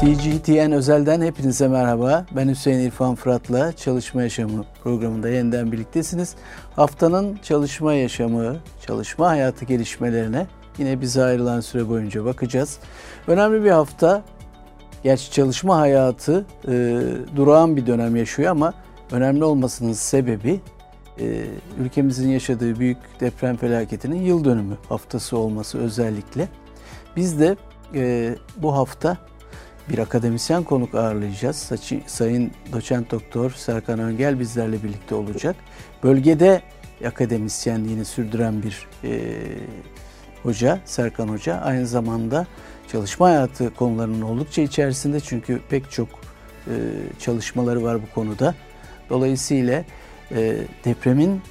CGTN Özel'den hepinize merhaba. Ben Hüseyin İrfan Fırat'la Çalışma Yaşamı programında yeniden birliktesiniz. Haftanın çalışma yaşamı, çalışma hayatı gelişmelerine yine bize ayrılan süre boyunca bakacağız. Önemli bir hafta. Gerçi çalışma hayatı e, durağan bir dönem yaşıyor ama önemli olmasının sebebi e, ülkemizin yaşadığı büyük deprem felaketinin yıl dönümü haftası olması özellikle. Biz de e, bu hafta bir akademisyen konuk ağırlayacağız. Sayın Doçent Doktor Serkan Öngel bizlerle birlikte olacak. Bölgede akademisyenliğini sürdüren bir e, hoca, Serkan Hoca. Aynı zamanda çalışma hayatı konularının oldukça içerisinde çünkü pek çok e, çalışmaları var bu konuda. Dolayısıyla e, depremin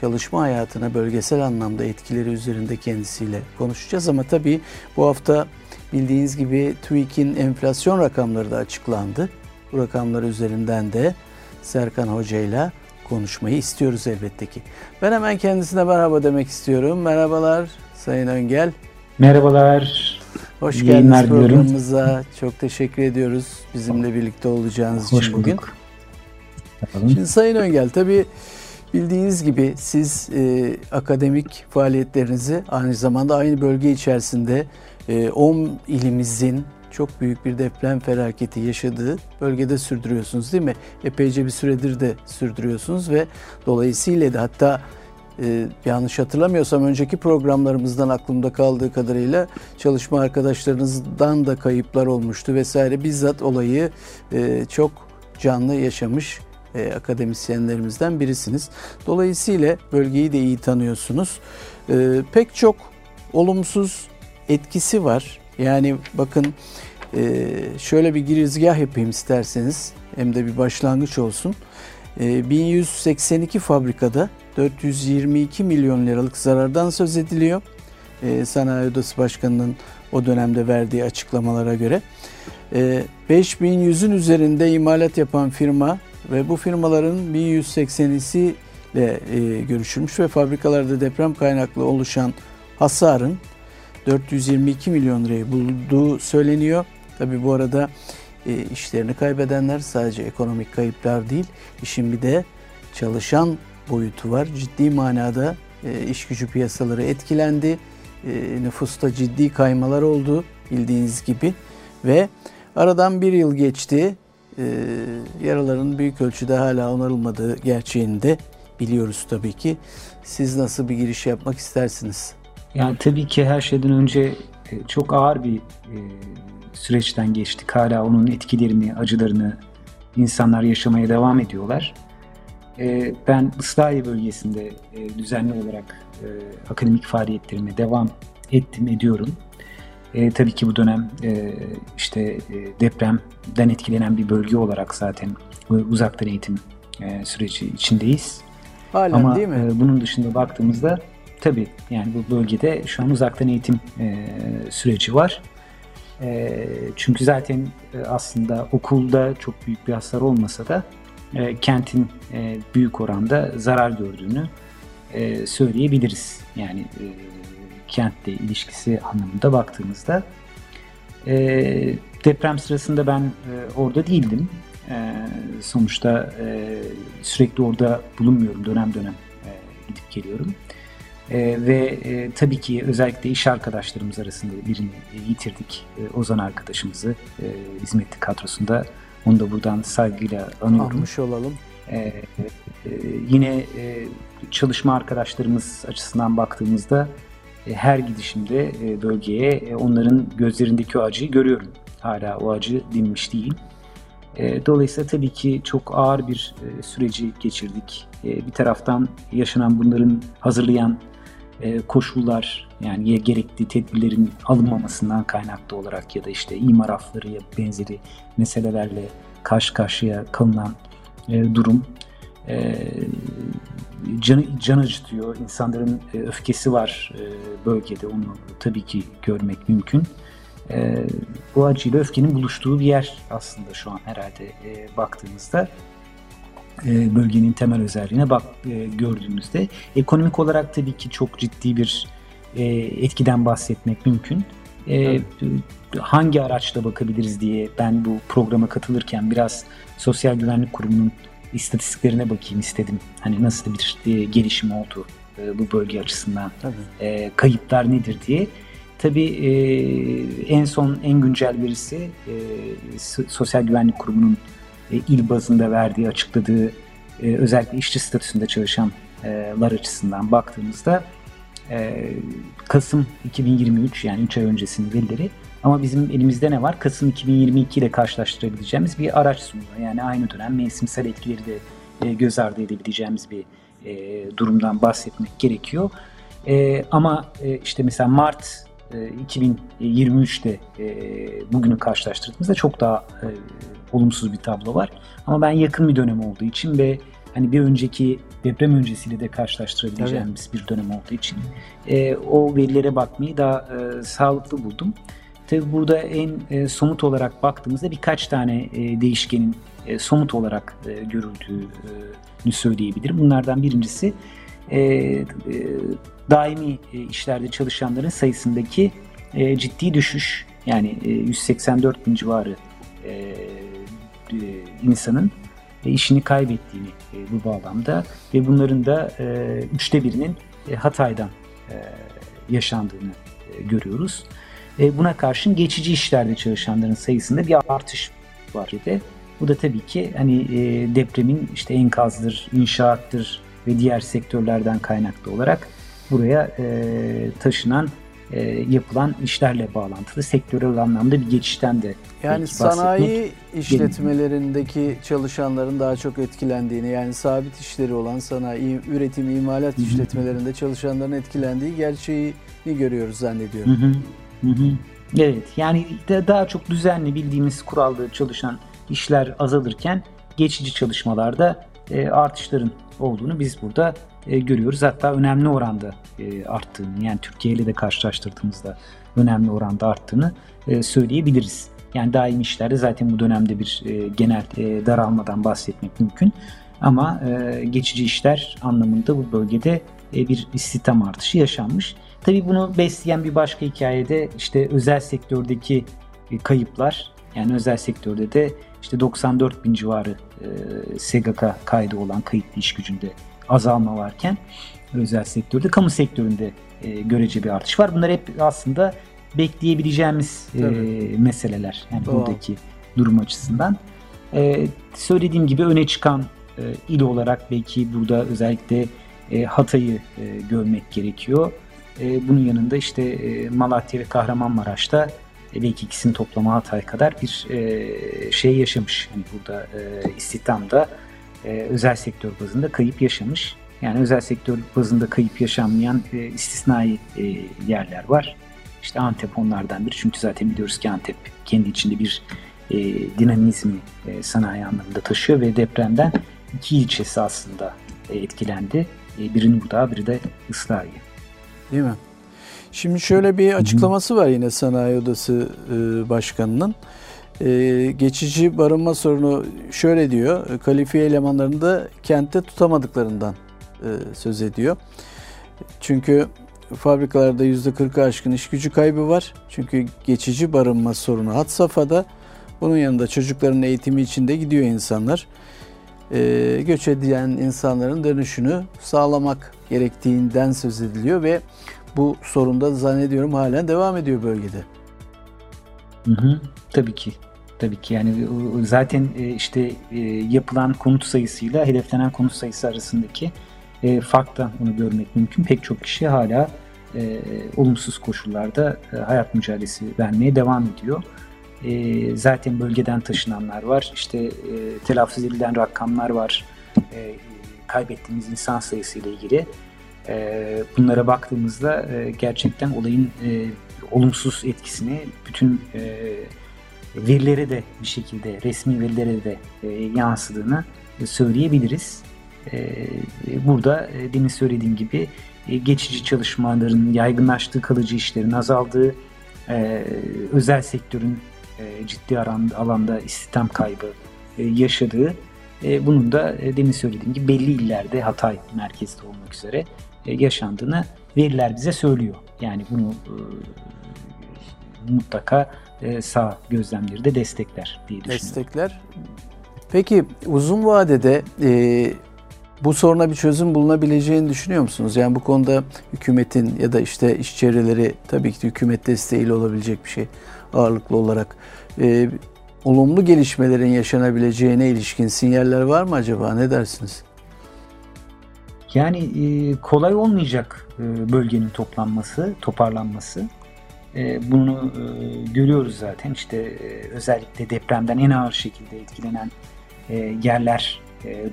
çalışma hayatına bölgesel anlamda etkileri üzerinde kendisiyle konuşacağız. Ama tabii bu hafta bildiğiniz gibi TÜİK'in enflasyon rakamları da açıklandı. Bu rakamlar üzerinden de Serkan Hoca ile konuşmayı istiyoruz elbette ki. Ben hemen kendisine merhaba demek istiyorum. Merhabalar Sayın Öngel. Merhabalar. Hoş geldiniz programımıza. Çok teşekkür ediyoruz bizimle birlikte olacağınız Hoş için bugün. Bulduk. Şimdi Sayın Öngel tabii bildiğiniz gibi siz e, akademik faaliyetlerinizi aynı zamanda aynı bölge içerisinde 10 e, ilimizin çok büyük bir deprem felaketi yaşadığı bölgede sürdürüyorsunuz değil mi? Epeyce bir süredir de sürdürüyorsunuz ve dolayısıyla da hatta e, yanlış hatırlamıyorsam önceki programlarımızdan aklımda kaldığı kadarıyla çalışma arkadaşlarınızdan da kayıplar olmuştu vesaire. Bizzat olayı e, çok canlı yaşamış e, akademisyenlerimizden birisiniz. Dolayısıyla bölgeyi de iyi tanıyorsunuz. E, pek çok olumsuz etkisi var. Yani bakın e, şöyle bir girizgah yapayım isterseniz hem de bir başlangıç olsun. E, 1182 fabrikada 422 milyon liralık zarardan söz ediliyor. E, Sanayi Odası Başkanı'nın o dönemde verdiği açıklamalara göre. E, 5100'ün üzerinde imalat yapan firma ve bu firmaların 1180'isi ile e, görüşülmüş ve fabrikalarda deprem kaynaklı oluşan hasarın 422 milyon lirayı bulduğu söyleniyor. Tabi bu arada e, işlerini kaybedenler sadece ekonomik kayıplar değil, işin bir de çalışan boyutu var. Ciddi manada e, iş gücü piyasaları etkilendi. E, nüfusta ciddi kaymalar oldu bildiğiniz gibi ve aradan bir yıl geçti. E, yaraların büyük ölçüde hala onarılmadığı gerçeğini de biliyoruz tabii ki. Siz nasıl bir giriş yapmak istersiniz? Yani tabii ki her şeyden önce e, çok ağır bir e, süreçten geçtik. Hala onun etkilerini, acılarını insanlar yaşamaya devam ediyorlar. E, ben Islahiye bölgesinde düzenli olarak akademik faaliyetlerime devam ettim, ediyorum. E, tabii ki bu dönem e, işte e, depremden etkilenen bir bölge olarak zaten uzaktan eğitim e, süreci içindeyiz. Halen Ama değil mi? E, bunun dışında baktığımızda Tabii yani bu bölgede şu an uzaktan eğitim e, süreci var. E, çünkü zaten e, aslında okulda çok büyük bir hasar olmasa da e, kentin e, büyük oranda zarar gördüğünü e, söyleyebiliriz. Yani e, kentle ilişkisi anlamında baktığımızda. E, deprem sırasında ben e, orada değildim. E, sonuçta e, sürekli orada bulunmuyorum. Dönem dönem e, gidip geliyorum. E, ve e, tabii ki özellikle iş arkadaşlarımız arasında birini yitirdik. E, Ozan arkadaşımızı e, hizmetli kadrosunda. Onu da buradan saygıyla anıyorum. Almış olalım. E, e, yine e, çalışma arkadaşlarımız açısından baktığımızda e, her gidişimde e, bölgeye e, onların gözlerindeki o acıyı görüyorum. Hala o acı dinmiş değil. E, dolayısıyla tabii ki çok ağır bir e, süreci geçirdik. E, bir taraftan yaşanan bunların hazırlayan e, koşullar yani ya gerekli tedbirlerin alınmamasından kaynaklı olarak ya da işte imar afları ya benzeri meselelerle karşı karşıya kalınan e, durum e, can, can acıtıyor. İnsanların e, öfkesi var bölgede onu tabii ki görmek mümkün. Bu acıyla öfkenin buluştuğu bir yer aslında şu an herhalde baktığımızda. E, bölgenin temel özelliğine bak e, gördüğümüzde ekonomik olarak tabii ki çok ciddi bir e, etkiden bahsetmek mümkün. E, hangi araçla bakabiliriz diye ben bu programa katılırken biraz Sosyal Güvenlik Kurumu'nun istatistiklerine bakayım istedim. Hani nasıl bir e, gelişim oldu e, bu bölge açısından, e, kayıplar nedir diye. Tabii e, en son en güncel verisi e, Sosyal Güvenlik Kurumu'nun il bazında verdiği, açıkladığı e, özellikle işçi statüsünde çalışanlar açısından baktığımızda e, Kasım 2023 yani 3 ay öncesinin verileri ama bizim elimizde ne var? Kasım 2022 ile karşılaştırabileceğimiz bir araç sunuyor. Yani aynı dönem mevsimsel etkileri de e, göz ardı edebileceğimiz bir e, durumdan bahsetmek gerekiyor. E, ama e, işte mesela Mart e, 2023'te e, bugünü karşılaştırdığımızda çok daha e, olumsuz bir tablo var. Ama ben yakın bir dönem olduğu için ve hani bir önceki deprem öncesiyle de karşılaştırabileceğimiz bir dönem olduğu için e, o verilere bakmayı daha e, sağlıklı buldum. Tabi burada en e, somut olarak baktığımızda birkaç tane e, değişkenin e, somut olarak e, görüldüğünü söyleyebilirim. Bunlardan birincisi e, e, daimi e, işlerde çalışanların sayısındaki e, ciddi düşüş. Yani e, 184 bin civarı insanın e, işini kaybettiğini e, bu bağlamda ve bunların da e, üçte birinin Hatay'dan yaşandığını görüyoruz. Buna karşın geçici işlerde çalışanların sayısında bir artış var. Bu da tabii ki hani depremin işte enkazdır, inşaattır ve diğer sektörlerden kaynaklı olarak buraya taşınan e, yapılan işlerle bağlantılı sektörel anlamda bir geçişten de yani sanayi işletmelerindeki gelinir. çalışanların daha çok etkilendiğini yani sabit işleri olan sanayi üretim imalat Hı-hı. işletmelerinde çalışanların etkilendiği gerçeğini görüyoruz zannediyorum. Hı-hı. Hı hı. Evet yani daha çok düzenli bildiğimiz kuralda çalışan işler azalırken geçici çalışmalarda e, artışların olduğunu biz burada e, görüyoruz. Hatta önemli oranda e, arttığını yani Türkiye ile de karşılaştırdığımızda önemli oranda arttığını e, söyleyebiliriz. Yani daim işlerde zaten bu dönemde bir genel daralmadan bahsetmek mümkün. Ama geçici işler anlamında bu bölgede bir istihdam artışı yaşanmış. Tabii bunu besleyen bir başka hikayede işte özel sektördeki kayıplar yani özel sektörde de işte 94 bin civarı e, SGK kaydı olan kayıtlı iş gücünde azalma varken özel sektörde kamu sektöründe e, görece bir artış var. Bunlar hep aslında bekleyebileceğimiz e, meseleler yani Doğru. buradaki durum açısından. E, söylediğim gibi öne çıkan e, il olarak belki burada özellikle e, Hatay'ı e, görmek gerekiyor. E, bunun yanında işte e, Malatya ve Kahramanmaraş'ta e, belki ikisinin toplamı Hatay kadar bir e, şey yaşamış. Hani burada e, istihdamda e, özel sektör bazında kayıp yaşamış. Yani özel sektör bazında kayıp yaşanmayan e, istisnai e, yerler var. İşte Antep onlardan biri. Çünkü zaten biliyoruz ki Antep kendi içinde bir e, dinamizmi e, sanayi anlamında taşıyor ve depremden iki ilçesi aslında e, etkilendi. E, biri Nurdağ, biri de Islahiye. Değil mi? Şimdi şöyle bir açıklaması var yine Sanayi Odası e, Başkanı'nın. E, geçici barınma sorunu şöyle diyor. Kalifiye elemanlarını da kentte tutamadıklarından e, söz ediyor. Çünkü fabrikalarda %40'ı aşkın iş gücü kaybı var. Çünkü geçici barınma sorunu hat safhada. Bunun yanında çocukların eğitimi için de gidiyor insanlar. E, göç edilen insanların dönüşünü sağlamak gerektiğinden söz ediliyor ve bu sorunda zannediyorum halen devam ediyor bölgede. Hı hı, tabii ki. Tabii ki yani zaten e, işte e, yapılan konut sayısıyla hedeflenen konut sayısı arasındaki e, farktan bunu görmek mümkün. Pek çok kişi hala olumsuz koşullarda hayat mücadelesi vermeye devam ediyor. Zaten bölgeden taşınanlar var. İşte telaffuz edilen rakamlar var. Kaybettiğimiz insan sayısı ile ilgili. Bunlara baktığımızda gerçekten olayın olumsuz etkisini bütün verilere de bir şekilde resmi verilere de e, yansıdığını söyleyebiliriz. E, burada e, demin söylediğim gibi e, geçici çalışmaların yaygınlaştığı, kalıcı işlerin azaldığı, e, özel sektörün e, ciddi alanda, istihdam kaybı e, yaşadığı, e, bunun da e, demin söylediğim gibi belli illerde Hatay merkezde olmak üzere e, yaşandığını veriler bize söylüyor. Yani bunu mutlaka e, sağ gözlemleri de destekler diye düşünüyorum. Destekler. Peki uzun vadede e, bu soruna bir çözüm bulunabileceğini düşünüyor musunuz? Yani bu konuda hükümetin ya da işte iş çevreleri tabii ki de hükümet desteğiyle olabilecek bir şey ağırlıklı olarak. E, olumlu gelişmelerin yaşanabileceğine ilişkin sinyaller var mı acaba? Ne dersiniz? Yani e, kolay olmayacak e, bölgenin toplanması, toparlanması. E, bunu e, görüyoruz zaten. İşte e, özellikle depremden en ağır şekilde etkilenen yerler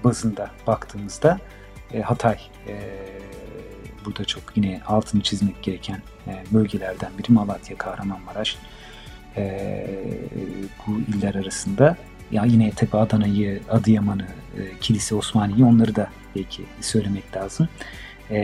bazında baktığımızda Hatay burada çok yine altını çizmek gereken bölgelerden biri Malatya, Kahramanmaraş e, bu iller arasında. Ya yine tabi Adana'yı, Adıyaman'ı, Kilise Osmaniye'yi onları da belki söylemek lazım. E,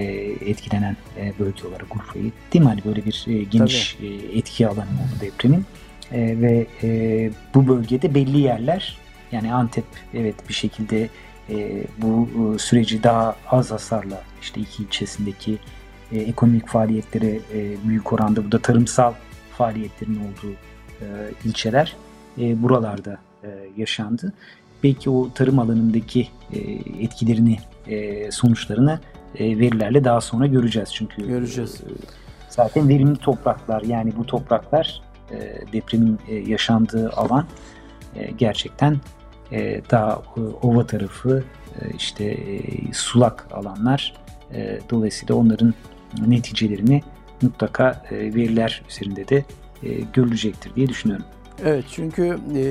etkilenen e, bölge olarak Urfa'yı. Değil mi? Hani böyle bir e, geniş e, etki alanı oldu depremin. E, ve e, bu bölgede belli yerler yani Antep evet bir şekilde e, bu e, süreci daha az hasarla işte iki ilçesindeki e, ekonomik faaliyetlere e, büyük oranda bu da tarımsal faaliyetlerin olduğu e, ilçeler e, buralarda e, yaşandı. Belki o tarım alanındaki e, etkilerini, e, sonuçlarını e, verilerle daha sonra göreceğiz. Çünkü göreceğiz. E, zaten verimli topraklar yani bu topraklar e, depremin e, yaşandığı alan e, gerçekten e, daha e, ova tarafı e, işte e, sulak alanlar e, dolayısıyla onların neticelerini mutlaka e, veriler üzerinde de e, görülecektir diye düşünüyorum. Evet çünkü e,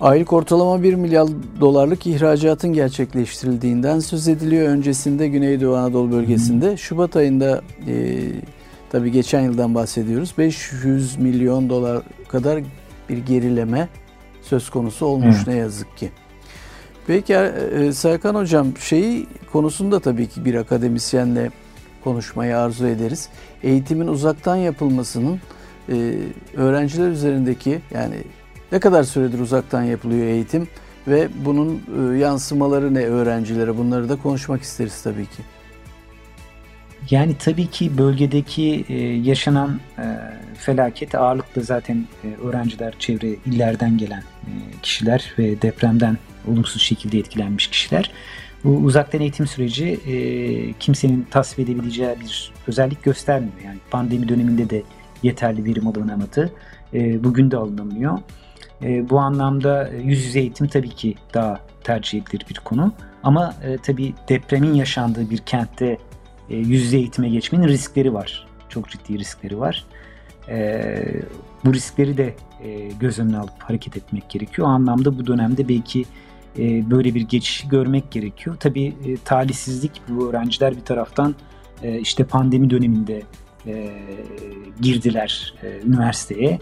aylık ortalama 1 milyar dolarlık ihracatın gerçekleştirildiğinden söz ediliyor. Öncesinde Güneydoğu Anadolu bölgesinde Şubat ayında e, tabii geçen yıldan bahsediyoruz 500 milyon dolar kadar bir gerileme söz konusu olmuş Hı. ne yazık ki. Peki e, Serkan Hocam şeyi konusunda tabii ki bir akademisyenle konuşmayı arzu ederiz. Eğitimin uzaktan yapılmasının e, öğrenciler üzerindeki yani ne kadar süredir uzaktan yapılıyor eğitim ve bunun e, yansımaları ne öğrencilere bunları da konuşmak isteriz tabii ki. Yani tabii ki bölgedeki e, yaşanan e, felaket ağırlıklı zaten öğrenciler, çevre illerden gelen kişiler ve depremden olumsuz şekilde etkilenmiş kişiler. Bu uzaktan eğitim süreci kimsenin tasvip edebileceği bir özellik göstermiyor. Yani pandemi döneminde de yeterli verim alınamadı. Bugün de alınamıyor. E, bu anlamda yüz yüze eğitim tabii ki daha tercih edilir bir konu. Ama e, tabii depremin yaşandığı bir kentte e, yüz yüze eğitime geçmenin riskleri var. Çok ciddi riskleri var. E, bu riskleri de e, göz önüne alıp hareket etmek gerekiyor. O anlamda bu dönemde belki e, böyle bir geçişi görmek gerekiyor. Tabii e, talihsizlik bu öğrenciler bir taraftan e, işte pandemi döneminde e, girdiler e, üniversiteye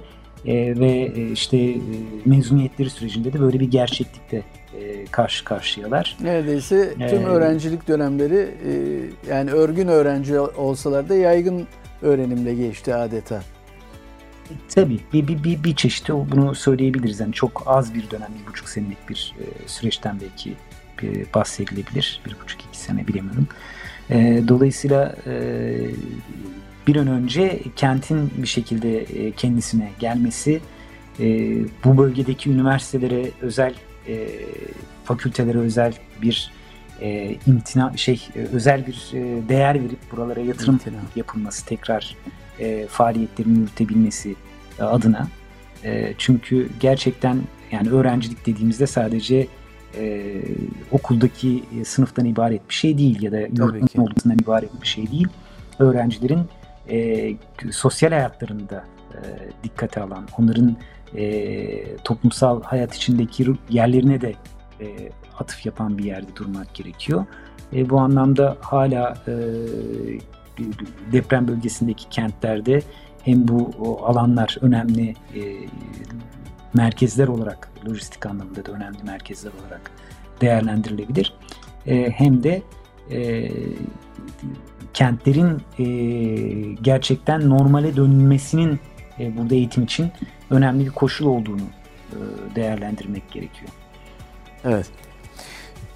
e, ve e, işte e, mezuniyetleri sürecinde de böyle bir gerçeklikte e, karşı karşıyalar. Neredeyse tüm ee, öğrencilik dönemleri e, yani örgün öğrenci olsalar da yaygın öğrenimle geçti adeta. Tabii bir, bir, bir, bir çeşit bunu söyleyebiliriz. Yani çok az bir dönem, bir buçuk senelik bir e, süreçten belki bir bahsedilebilir. Bir buçuk iki sene bilemiyorum. E, dolayısıyla e, bir an önce kentin bir şekilde e, kendisine gelmesi, e, bu bölgedeki üniversitelere özel e, fakültelere özel bir e, imtina şey e, özel bir e, değer verip buralara yatırım imtina. yapılması tekrar e, faaliyetlerin yürütebilmesi e, adına e, çünkü gerçekten yani öğrencilik dediğimizde sadece e, okuldaki e, sınıftan ibaret bir şey değil ya da yurdun olduğundan ibaret bir şey değil. Öğrencilerin e, sosyal hayatlarını da e, dikkate alan, onların e, toplumsal hayat içindeki yerlerine de e, atıf yapan bir yerde durmak gerekiyor. E, bu anlamda hala e, deprem bölgesindeki kentlerde hem bu alanlar önemli e, merkezler olarak, lojistik anlamında da önemli merkezler olarak değerlendirilebilir. E, hem de e, kentlerin e, gerçekten normale dönmesinin e, burada eğitim için önemli bir koşul olduğunu e, değerlendirmek gerekiyor. Evet.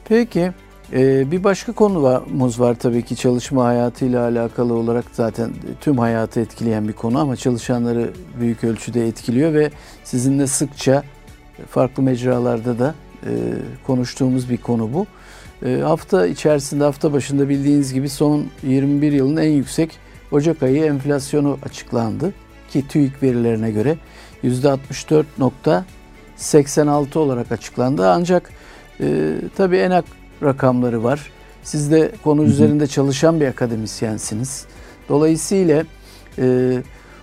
Peki Ee, bir başka konumuz var tabii ki çalışma hayatıyla alakalı olarak zaten tüm hayatı etkileyen bir konu ama çalışanları büyük ölçüde etkiliyor ve sizinle sıkça farklı mecralarda da e, konuştuğumuz bir konu bu. E, hafta içerisinde hafta başında bildiğiniz gibi son 21 yılın en yüksek Ocak ayı enflasyonu açıklandı ki TÜİK verilerine göre %64.86 olarak açıklandı. Ancak e, tabii enak rakamları var. Siz de konu üzerinde çalışan bir akademisyensiniz. Dolayısıyla e,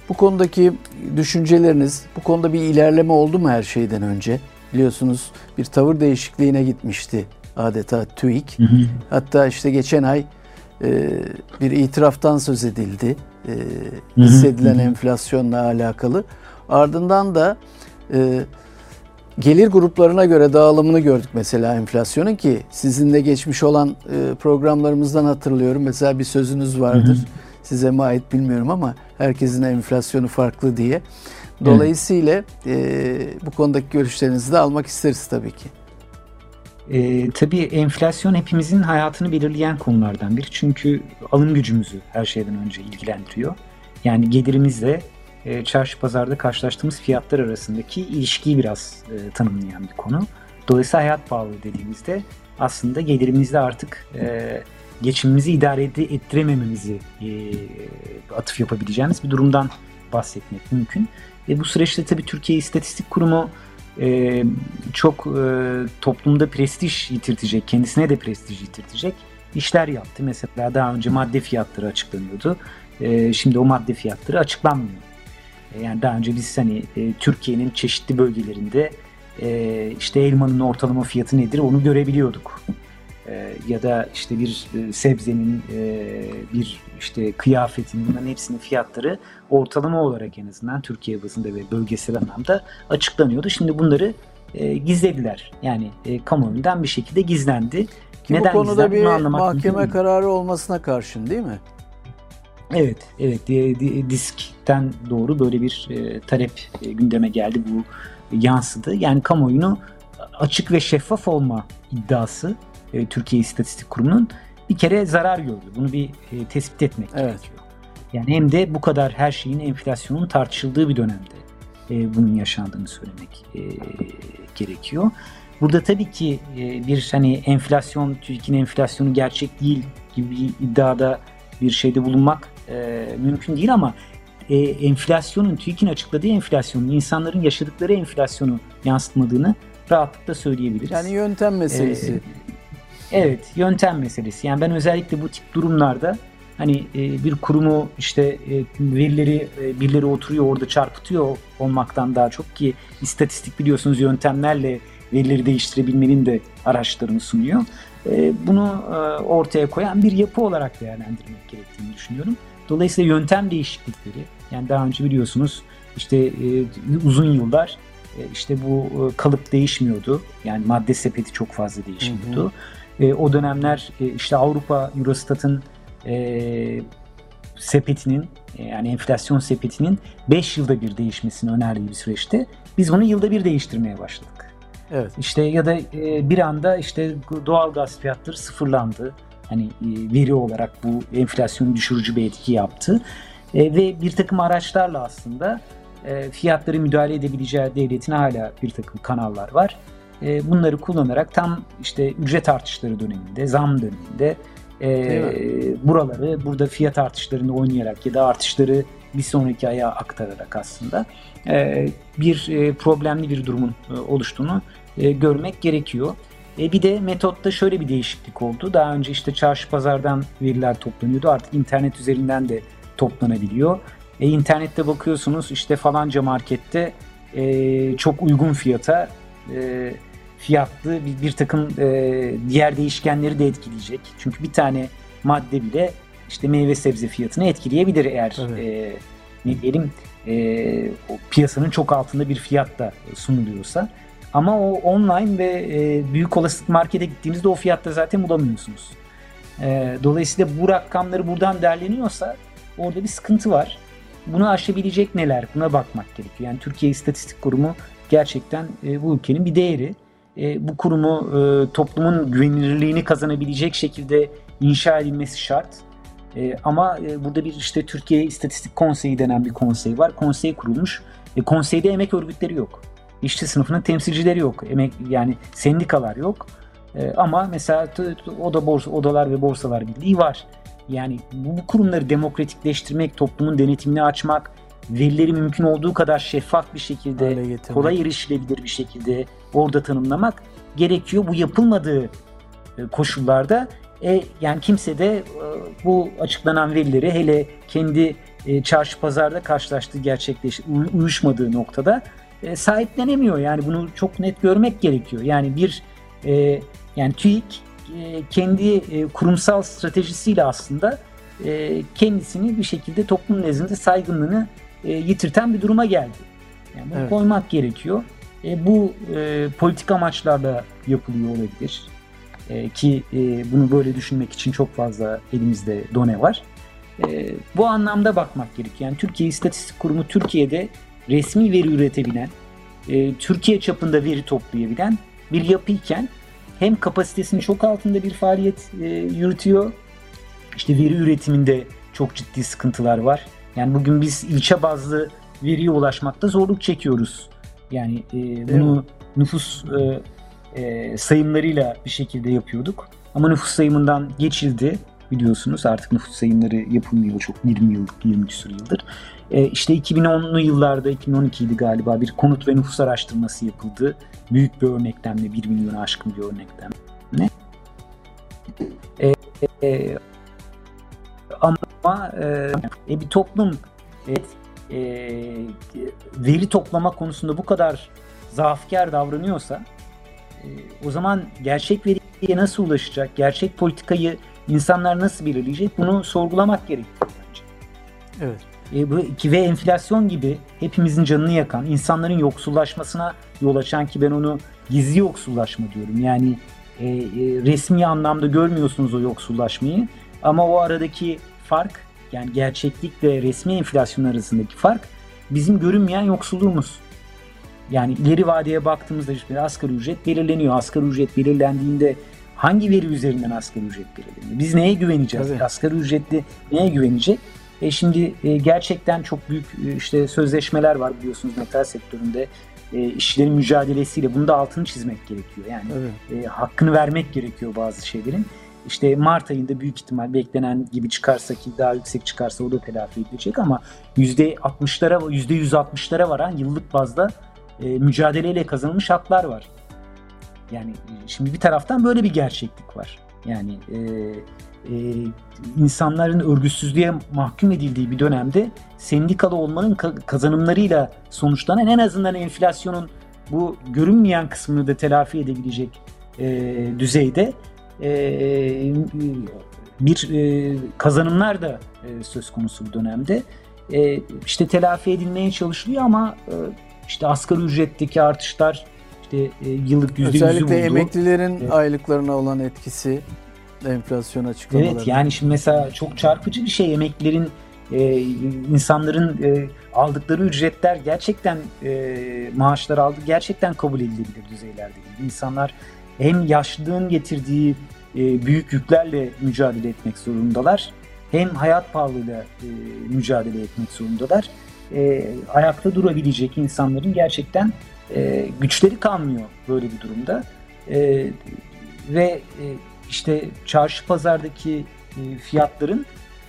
bu konudaki düşünceleriniz, bu konuda bir ilerleme oldu mu her şeyden önce? Biliyorsunuz bir tavır değişikliğine gitmişti adeta TÜİK. Hı hı. Hatta işte geçen ay e, bir itiraftan söz edildi. E, hissedilen hı hı. enflasyonla alakalı. Ardından da e, gelir gruplarına göre dağılımını gördük mesela enflasyonun ki sizinle geçmiş olan e, programlarımızdan hatırlıyorum. Mesela bir sözünüz vardır. Hı hı. Size mi ait bilmiyorum ama herkesin enflasyonu farklı diye. Dolayısıyla e, bu konudaki görüşlerinizi de almak isteriz tabii ki. E, tabii enflasyon hepimizin hayatını belirleyen konulardan biri. Çünkü alım gücümüzü her şeyden önce ilgilendiriyor. Yani gelirimizle e, çarşı pazarda karşılaştığımız fiyatlar arasındaki ilişkiyi biraz e, tanımlayan bir konu. Dolayısıyla hayat pahalı dediğimizde aslında gelirimizde artık e, geçimimizi idare ed- ettiremememizi e, atıf yapabileceğimiz bir durumdan bahsetmek mümkün. E, bu süreçte tabii Türkiye İstatistik Kurumu e, çok e, toplumda prestij yitirtecek, kendisine de prestij yitirtecek işler yaptı. Mesela daha önce madde fiyatları açıklanıyordu. E, şimdi o madde fiyatları açıklanmıyor. E, yani daha önce biz hani e, Türkiye'nin çeşitli bölgelerinde e, işte elmanın ortalama fiyatı nedir onu görebiliyorduk. E, ya da işte bir e, sebzenin, e, bir işte kıyafetin bunların hepsinin fiyatları ortalama olarak en azından Türkiye bazında ve bölgesel anlamda açıklanıyordu. Şimdi bunları gizlediler. Yani kamuoyundan bir şekilde gizlendi. Ki Neden bu konuda gizlendi? bir mahkeme kararı olmasına karşın değil mi? Evet, evet. Disk'ten doğru böyle bir talep gündeme geldi. Bu yansıdı. Yani kamuoyunu açık ve şeffaf olma iddiası e, Türkiye İstatistik Kurumu'nun bir kere zarar gördü. Bunu bir e, tespit etmek evet. gerekiyor. Yani hem de bu kadar her şeyin enflasyonun tartışıldığı bir dönemde e, bunun yaşandığını söylemek e, gerekiyor. Burada tabii ki e, bir hani enflasyon, Türkiye'nin enflasyonu gerçek değil gibi bir iddiada bir şeyde bulunmak e, mümkün değil ama e, enflasyonun, TÜİK'in açıkladığı enflasyonun, insanların yaşadıkları enflasyonu yansıtmadığını rahatlıkla söyleyebiliriz. Yani yöntem meselesi. E, Evet, yöntem meselesi. Yani ben özellikle bu tip durumlarda hani e, bir kurumu işte e, verileri e, birileri oturuyor orada çarpıtıyor olmaktan daha çok ki istatistik biliyorsunuz yöntemlerle verileri değiştirebilmenin de araçlarını sunuyor. E, bunu e, ortaya koyan bir yapı olarak değerlendirmek gerektiğini düşünüyorum. Dolayısıyla yöntem değişiklikleri yani daha önce biliyorsunuz işte e, uzun yıllar e, işte bu e, kalıp değişmiyordu. Yani madde sepeti çok fazla değişmiyordu. Hı hı. E, o dönemler e, işte Avrupa Eurostat'ın e, sepetinin e, yani enflasyon sepetinin 5 yılda bir değişmesini önerdiği bir süreçte biz bunu yılda bir değiştirmeye başladık. Evet. İşte ya da e, bir anda işte doğal gaz fiyatları sıfırlandı. Hani e, veri olarak bu enflasyonu düşürücü bir etki yaptı. Ve bir takım araçlarla aslında fiyatları müdahale edebileceği devletin hala bir takım kanallar var. E, bunları kullanarak tam işte ücret artışları döneminde, zam döneminde e, buraları burada fiyat artışlarını oynayarak ya da artışları bir sonraki aya aktararak aslında e, bir e, problemli bir durumun e, oluştuğunu e, görmek gerekiyor. E, bir de metotta şöyle bir değişiklik oldu. Daha önce işte çarşı pazardan veriler toplanıyordu. Artık internet üzerinden de toplanabiliyor. E, internette bakıyorsunuz işte falanca markette e, çok uygun fiyata e, fiyatlı bir, bir takım e, diğer değişkenleri de etkileyecek. Çünkü bir tane madde bile işte meyve sebze fiyatını etkileyebilir eğer evet. e, ne diyelim e, o piyasanın çok altında bir fiyatta sunuluyorsa. Ama o online ve e, büyük olasılık markete gittiğinizde o fiyatta zaten bulamıyorsunuz. E, dolayısıyla bu rakamları buradan derleniyorsa orada bir sıkıntı var. Bunu aşabilecek neler? Buna bakmak gerekiyor. Yani Türkiye İstatistik Kurumu gerçekten e, bu ülkenin bir değeri. E, bu kurumu e, toplumun güvenilirliğini kazanabilecek şekilde inşa edilmesi şart. E, ama e, burada bir işte Türkiye İstatistik Konseyi denen bir konsey var. Konsey kurulmuş. E, konseyde emek örgütleri yok. İşçi sınıfının temsilcileri yok. Emek yani sendikalar yok. E, ama mesela oda borsa odalar ve borsalar birliği var. Yani bu, bu kurumları demokratikleştirmek, toplumun denetimini açmak, verileri mümkün olduğu kadar şeffaf bir şekilde, kolay erişilebilir bir şekilde orada tanımlamak gerekiyor. Bu yapılmadığı e, koşullarda e, yani kimse de e, bu açıklanan verileri hele kendi e, çarşı pazarda karşılaştığı gerçekleş uyuşmadığı noktada e, sahiplenemiyor. Yani bunu çok net görmek gerekiyor. Yani bir e, yani TÜİK e, kendi e, kurumsal stratejisiyle aslında e, kendisini bir şekilde toplum nezdinde saygınlığını e, yitirten bir duruma geldi. Yani bunu evet. koymak gerekiyor. E, bu e, politik amaçlarla yapılıyor olabilir. E, ki e, bunu böyle düşünmek için çok fazla elimizde done var. E, bu anlamda bakmak gerekiyor. Yani Türkiye İstatistik Kurumu Türkiye'de resmi veri üretebilen, e, Türkiye çapında veri toplayabilen bir yapıyken hem kapasitesinin çok altında bir faaliyet e, yürütüyor. İşte veri üretiminde çok ciddi sıkıntılar var. Yani bugün biz ilçe bazlı veriye ulaşmakta zorluk çekiyoruz. Yani e, bunu nüfus e, e, sayımlarıyla bir şekilde yapıyorduk. Ama nüfus sayımından geçildi biliyorsunuz. Artık nüfus sayımları yapılmıyor çok 20 yıl, 20 küsur yıldır. E, işte 2010'lu yıllarda, 2012'ydi galiba bir konut ve nüfus araştırması yapıldı. Büyük bir örneklemle, 1 milyon aşkın bir örneklemle. E, e, ama e, e, bir toplum evet, e, veri toplama konusunda bu kadar zaafkar davranıyorsa e, o zaman gerçek veriye nasıl ulaşacak, gerçek politikayı insanlar nasıl belirleyecek bunu sorgulamak gerekiyor bence. Evet. E, bu, ki ve enflasyon gibi hepimizin canını yakan, insanların yoksullaşmasına yol açan ki ben onu gizli yoksullaşma diyorum. Yani e, e, resmi anlamda görmüyorsunuz o yoksullaşmayı ama o aradaki fark yani gerçeklikle resmi enflasyon arasındaki fark bizim görünmeyen yoksulluğumuz. Yani ileri vadeye baktığımızda işte asgari ücret belirleniyor. Asgari ücret belirlendiğinde hangi veri üzerinden asgari ücret belirleniyor? Biz neye güveneceğiz? Tabii. Asgari ücretli neye güvenecek? E şimdi e, gerçekten çok büyük e, işte sözleşmeler var biliyorsunuz metal sektöründe. E, işçilerin mücadelesiyle bunu da altını çizmek gerekiyor. Yani e, hakkını vermek gerekiyor bazı şeylerin. İşte Mart ayında büyük ihtimal beklenen gibi çıkarsa ki daha yüksek çıkarsa o da telafi edilecek ama %60'lara %160'lara varan yıllık bazda e, mücadeleyle kazanılmış haklar var. Yani şimdi bir taraftan böyle bir gerçeklik var. Yani e, e, insanların örgütsüzlüğe mahkum edildiği bir dönemde sendikalı olmanın kazanımlarıyla sonuçlanan en azından enflasyonun bu görünmeyen kısmını da telafi edebilecek e, düzeyde bir e, kazanımlar da e, söz konusu bu dönemde. E, işte telafi edilmeye çalışılıyor ama işte asgari ücretteki artışlar işte yıllık yüzde Özellikle buldu. emeklilerin evet. aylıklarına olan etkisi enflasyon açıklamaları. Evet yani şimdi mesela çok çarpıcı bir şey emeklilerin e, insanların e, aldıkları ücretler gerçekten e, maaşlar aldı gerçekten kabul edilebilir düzeylerde değil. İnsanlar hem yaşlılığın getirdiği e, büyük yüklerle mücadele etmek zorundalar. Hem hayat pahalılığıyla e, mücadele etmek zorundalar. E, ayakta durabilecek insanların gerçekten e, güçleri kalmıyor böyle bir durumda. E, ve e, işte çarşı pazardaki e, fiyatların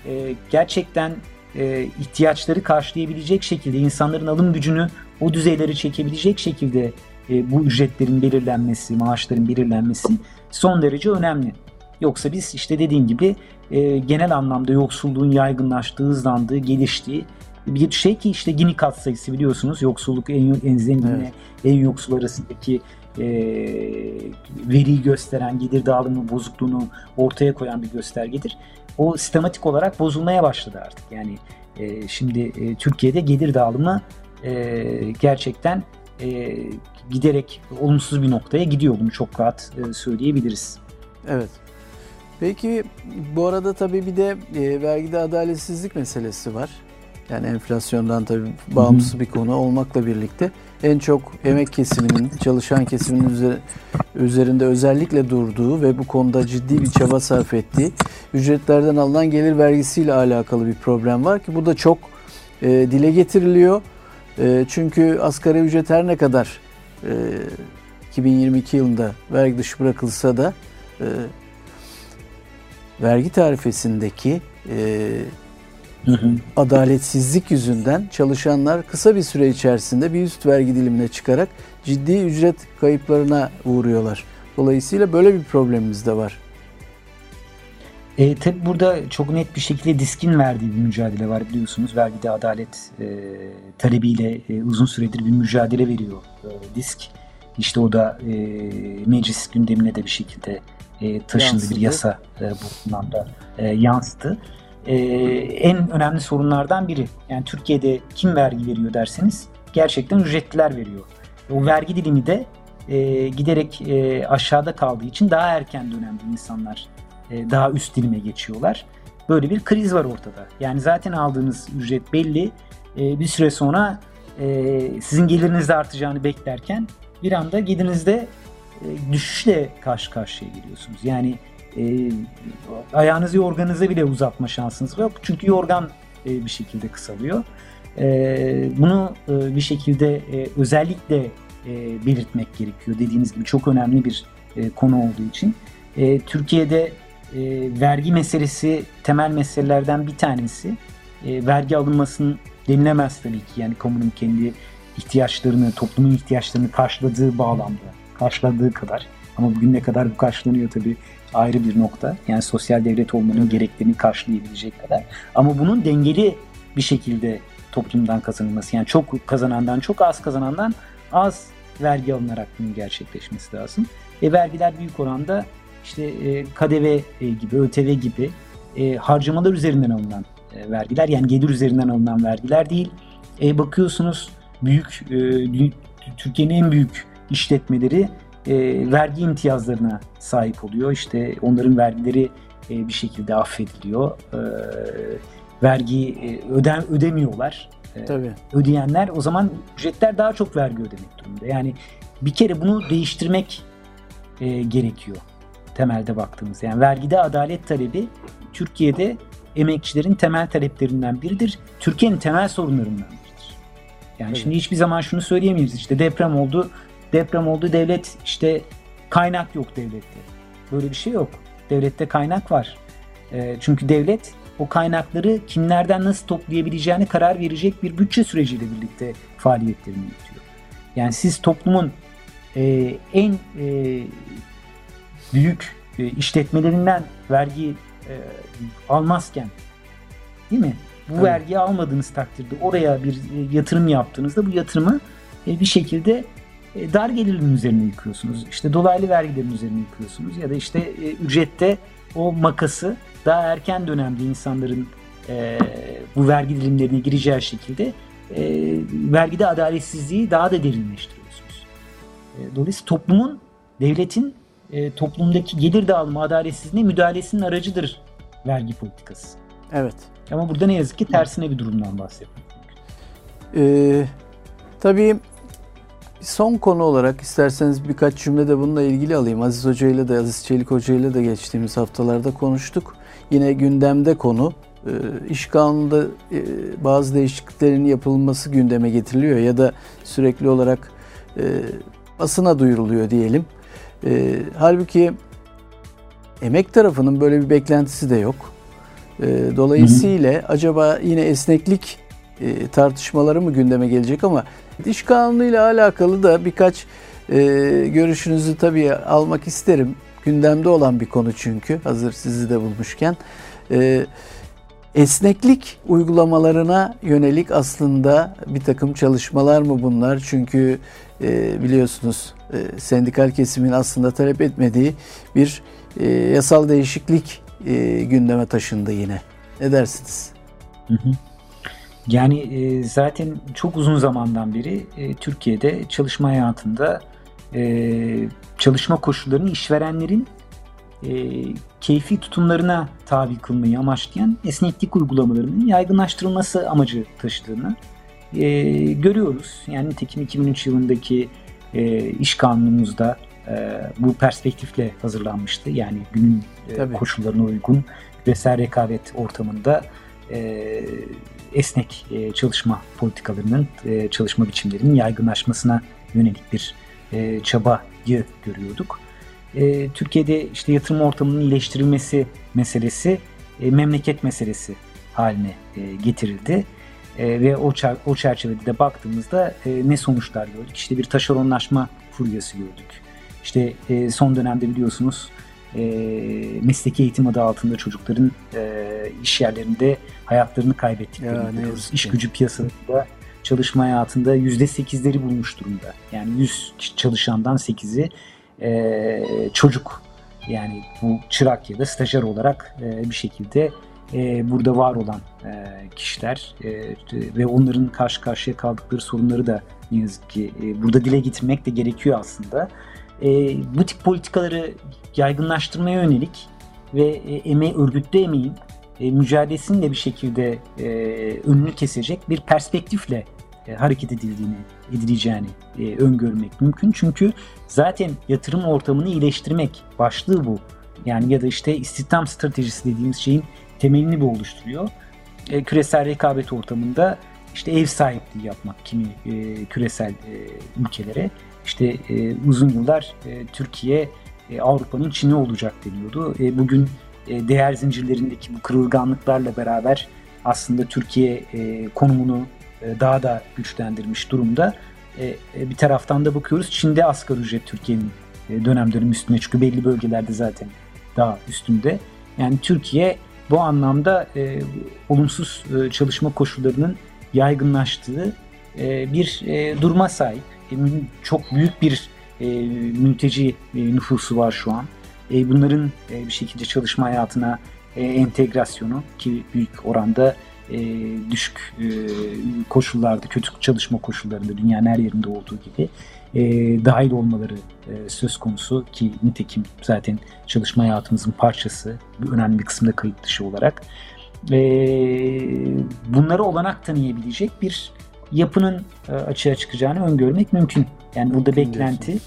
e, gerçekten e, ihtiyaçları karşılayabilecek şekilde insanların alım gücünü o düzeyleri çekebilecek şekilde e, bu ücretlerin belirlenmesi, maaşların belirlenmesi son derece önemli. Yoksa biz işte dediğim gibi e, genel anlamda yoksulluğun yaygınlaştığı, hızlandığı, geliştiği bir şey ki işte Gini katsayısı biliyorsunuz yoksulluk en, en zenginle evet. en yoksul arasındaki e, veriyi gösteren, gelir dağılımı bozukluğunu ortaya koyan bir göstergedir. O sistematik olarak bozulmaya başladı artık. Yani e, şimdi e, Türkiye'de gelir dağılımı e, gerçekten e, giderek olumsuz bir noktaya gidiyor. Bunu çok rahat e, söyleyebiliriz. Evet. Peki bu arada tabii bir de e, vergide adaletsizlik meselesi var. Yani enflasyondan tabii bağımsız bir konu olmakla birlikte en çok emek kesiminin, çalışan kesimin üzerinde özellikle durduğu ve bu konuda ciddi bir çaba sarf ettiği ücretlerden alınan gelir vergisiyle alakalı bir problem var ki bu da çok e, dile getiriliyor. E, çünkü asgari ücret her ne kadar e, 2022 yılında vergi dışı bırakılsa da e, vergi tarifesindeki e, hı hı. adaletsizlik yüzünden çalışanlar kısa bir süre içerisinde bir üst vergi dilimine çıkarak ciddi ücret kayıplarına uğruyorlar. Dolayısıyla böyle bir problemimiz de var. E, tabi burada çok net bir şekilde diskin verdiği bir mücadele var biliyorsunuz. Vergide adalet e, talebiyle e, uzun süredir bir mücadele veriyor e, disk. İşte o da e, meclis gündemine de bir şekilde e, taşındı yansıdı. bir yasa e, bu anlamda e, yansıdı. E, en önemli sorunlardan biri. Yani Türkiye'de kim vergi veriyor derseniz gerçekten ücretliler veriyor. O vergi dilimi de e, giderek e, aşağıda kaldığı için daha erken dönemde insanlar daha üst dilime geçiyorlar. Böyle bir kriz var ortada. Yani zaten aldığınız ücret belli. E, bir süre sonra e, sizin geliriniz de artacağını beklerken bir anda gelirinizde e, düşüşle karşı karşıya geliyorsunuz. Yani e, ayağınızı yorganınıza bile uzatma şansınız yok. Çünkü yorgan e, bir şekilde kısalıyor. E, bunu e, bir şekilde e, özellikle e, belirtmek gerekiyor. Dediğiniz gibi çok önemli bir e, konu olduğu için. E, Türkiye'de e, vergi meselesi temel meselelerden bir tanesi. E, vergi alınmasının denilemez tabii ki. Yani kamunun kendi ihtiyaçlarını, toplumun ihtiyaçlarını karşıladığı bağlamda, karşıladığı kadar. Ama bugün ne kadar bu karşılanıyor tabii ayrı bir nokta. Yani sosyal devlet olmanın gereklerini karşılayabilecek kadar. Ama bunun dengeli bir şekilde toplumdan kazanılması. Yani çok kazanandan çok az kazanandan az vergi alınarak bunun gerçekleşmesi lazım. E vergiler büyük oranda işte e, KDV e, gibi, ÖTV gibi e, harcamalar üzerinden alınan e, vergiler. Yani gelir üzerinden alınan vergiler değil. E, bakıyorsunuz büyük e, Türkiye'nin en büyük işletmeleri e, vergi imtiyazlarına sahip oluyor. İşte onların vergileri e, bir şekilde affediliyor. E, vergi e, öden ödemiyorlar. E, Tabii. Ödeyenler o zaman ücretler daha çok vergi ödemek durumunda. Yani bir kere bunu değiştirmek e, gerekiyor temelde baktığımız. Yani vergide adalet talebi Türkiye'de emekçilerin temel taleplerinden biridir. Türkiye'nin temel sorunlarından biridir. Yani evet. şimdi hiçbir zaman şunu söyleyemeyiz. İşte deprem oldu, deprem oldu devlet işte kaynak yok devlette. Böyle bir şey yok. Devlette kaynak var. E, çünkü devlet o kaynakları kimlerden nasıl toplayabileceğini karar verecek bir bütçe süreciyle birlikte faaliyetlerini yürütüyor. Yani siz toplumun e, en e, büyük e, işletmelerinden vergi e, almazken değil mi? Bu evet. vergiyi almadığınız takdirde oraya bir e, yatırım yaptığınızda bu yatırımı bir şekilde dar gelirin üzerine yıkıyorsunuz. İşte dolaylı vergilerin üzerine yıkıyorsunuz ya da işte ücrette o makası daha erken dönemde insanların bu vergi dilimlerine gireceği şekilde vergide adaletsizliği daha da derinleştiriyorsunuz. Dolayısıyla toplumun, devletin e, toplumdaki gelir dağılımı adaletsizliğine müdahalesinin aracıdır vergi politikası. Evet. Ama burada ne yazık ki tersine bir durumdan bahsediyoruz. Ee, tabii son konu olarak isterseniz birkaç cümle de bununla ilgili alayım. Aziz Hoca ile de Aziz Çelik Hoca ile de geçtiğimiz haftalarda konuştuk. Yine gündemde konu e, iş kanununda e, bazı değişikliklerin yapılması gündeme getiriliyor ya da sürekli olarak e, basına duyuruluyor diyelim. Halbuki emek tarafının böyle bir beklentisi de yok. Dolayısıyla hı hı. acaba yine esneklik tartışmaları mı gündeme gelecek ama iş kanunu ile alakalı da birkaç görüşünüzü tabii almak isterim. Gündemde olan bir konu çünkü hazır sizi de bulmuşken. Ee, esneklik uygulamalarına yönelik aslında bir takım çalışmalar mı bunlar? Çünkü e, biliyorsunuz e, sendikal kesimin aslında talep etmediği bir e, yasal değişiklik e, gündeme taşındı yine. Ne dersiniz? Hı hı. Yani e, zaten çok uzun zamandan beri e, Türkiye'de çalışma hayatında e, çalışma koşullarını işverenlerin e, keyfi tutumlarına tabi kılmayı amaçlayan esneklik uygulamalarının yaygınlaştırılması amacı taşıdığını e, görüyoruz. Yani nitekim 2003 yılındaki e, iş kanunumuzda e, bu perspektifle hazırlanmıştı. Yani günün e, koşullarına uygun küresel rekabet ortamında e, esnek e, çalışma politikalarının, e, çalışma biçimlerinin yaygınlaşmasına yönelik bir e, çabayı görüyorduk. E, Türkiye'de işte yatırım ortamının iyileştirilmesi meselesi e, memleket meselesi haline e, getirildi. E, ve o, o çerçevede de baktığımızda e, ne sonuçlar gördük? İşte bir taşeronlaşma furyası gördük. İşte e, son dönemde biliyorsunuz e, mesleki eğitim adı altında çocukların e, iş yerlerinde hayatlarını kaybettiklerini ya, biliyoruz. İş gücü piyasasında çalışma hayatında yüzde sekizleri bulmuş durumda. Yani 100 çalışandan 8'i e, çocuk. Yani bu çırak ya da stajyer olarak e, bir şekilde e, burada var olan e, kişiler e, ve onların karşı karşıya kaldıkları sorunları da ne yazık ki e, burada dile getirmek de gerekiyor aslında. E, bu tip politikaları yaygınlaştırmaya yönelik ve e, emeği örgütlü emeğin e, mücadelesinin de bir şekilde e, önünü kesecek bir perspektifle e, hareket edildiğini, edileceğini e, öngörmek mümkün. Çünkü zaten yatırım ortamını iyileştirmek başlığı bu. Yani ya da işte istihdam stratejisi dediğimiz şeyin temelini bu oluşturuyor. E, küresel rekabet ortamında işte ev sahipliği yapmak kimi e, küresel e, ülkelere. İşte e, uzun yıllar e, Türkiye e, Avrupa'nın Çin'i olacak deniyordu. E, bugün e, değer zincirlerindeki bu kırılganlıklarla beraber aslında Türkiye e, konumunu e, daha da güçlendirmiş durumda. E, e, bir taraftan da bakıyoruz Çin'de asgari ücret Türkiye'nin e, dönem dönem üstüne çünkü belli bölgelerde zaten daha üstünde. Yani Türkiye bu anlamda e, olumsuz e, çalışma koşullarının yaygınlaştığı e, bir e, duruma sahip. E, çok büyük bir e, mülteci e, nüfusu var şu an. E, bunların e, bir şekilde çalışma hayatına e, entegrasyonu ki büyük oranda e, düşük e, koşullarda, kötü çalışma koşullarında dünyanın her yerinde olduğu gibi e, dahil olmaları e, söz konusu ki nitekim zaten çalışma hayatımızın parçası, bir önemli bir kısımda kayıt dışı olarak e, bunları olanak tanıyabilecek bir yapının e, açığa çıkacağını öngörmek mümkün. Yani burada mümkün beklenti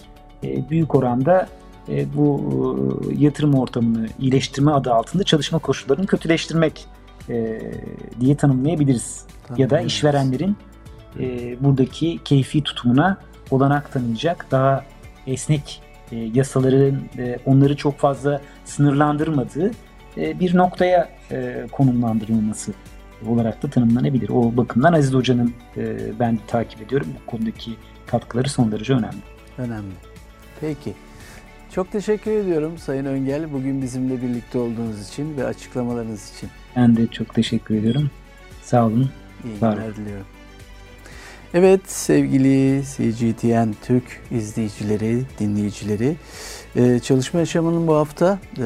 e, büyük oranda e, bu e, yatırım ortamını iyileştirme adı altında çalışma koşullarını kötüleştirmek e, diye tanımlayabiliriz. Tamam, ya da işverenlerin e, buradaki keyfi tutumuna olanak tanıyacak daha esnek e, yasaların e, onları çok fazla sınırlandırmadığı e, bir noktaya e, konumlandırılması olarak da tanımlanabilir. O bakımdan Aziz Hoca'nın e, ben takip ediyorum. Bu konudaki katkıları son derece önemli. Önemli. Peki. Çok teşekkür ediyorum Sayın Öngel. Bugün bizimle birlikte olduğunuz için ve açıklamalarınız için. Ben de çok teşekkür ediyorum. Sağ olun. İyi günler diliyorum. Evet sevgili CGTN Türk izleyicileri, dinleyicileri, e, çalışma yaşamının bu hafta e,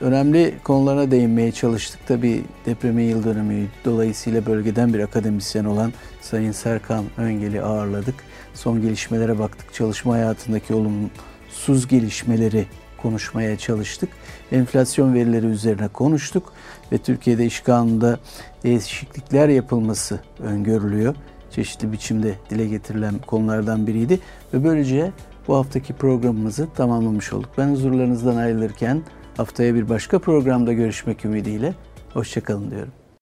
önemli konularına değinmeye çalıştık. Tabi depremin yıl dönümü dolayısıyla bölgeden bir akademisyen olan Sayın Serkan Öngel'i ağırladık. Son gelişmelere baktık. Çalışma hayatındaki olumsuz gelişmeleri konuşmaya çalıştık. Enflasyon verileri üzerine konuştuk ve Türkiye'de iş kanununda değişiklikler yapılması öngörülüyor. Çeşitli biçimde dile getirilen konulardan biriydi ve böylece bu haftaki programımızı tamamlamış olduk. Ben huzurlarınızdan ayrılırken haftaya bir başka programda görüşmek ümidiyle hoşçakalın diyorum.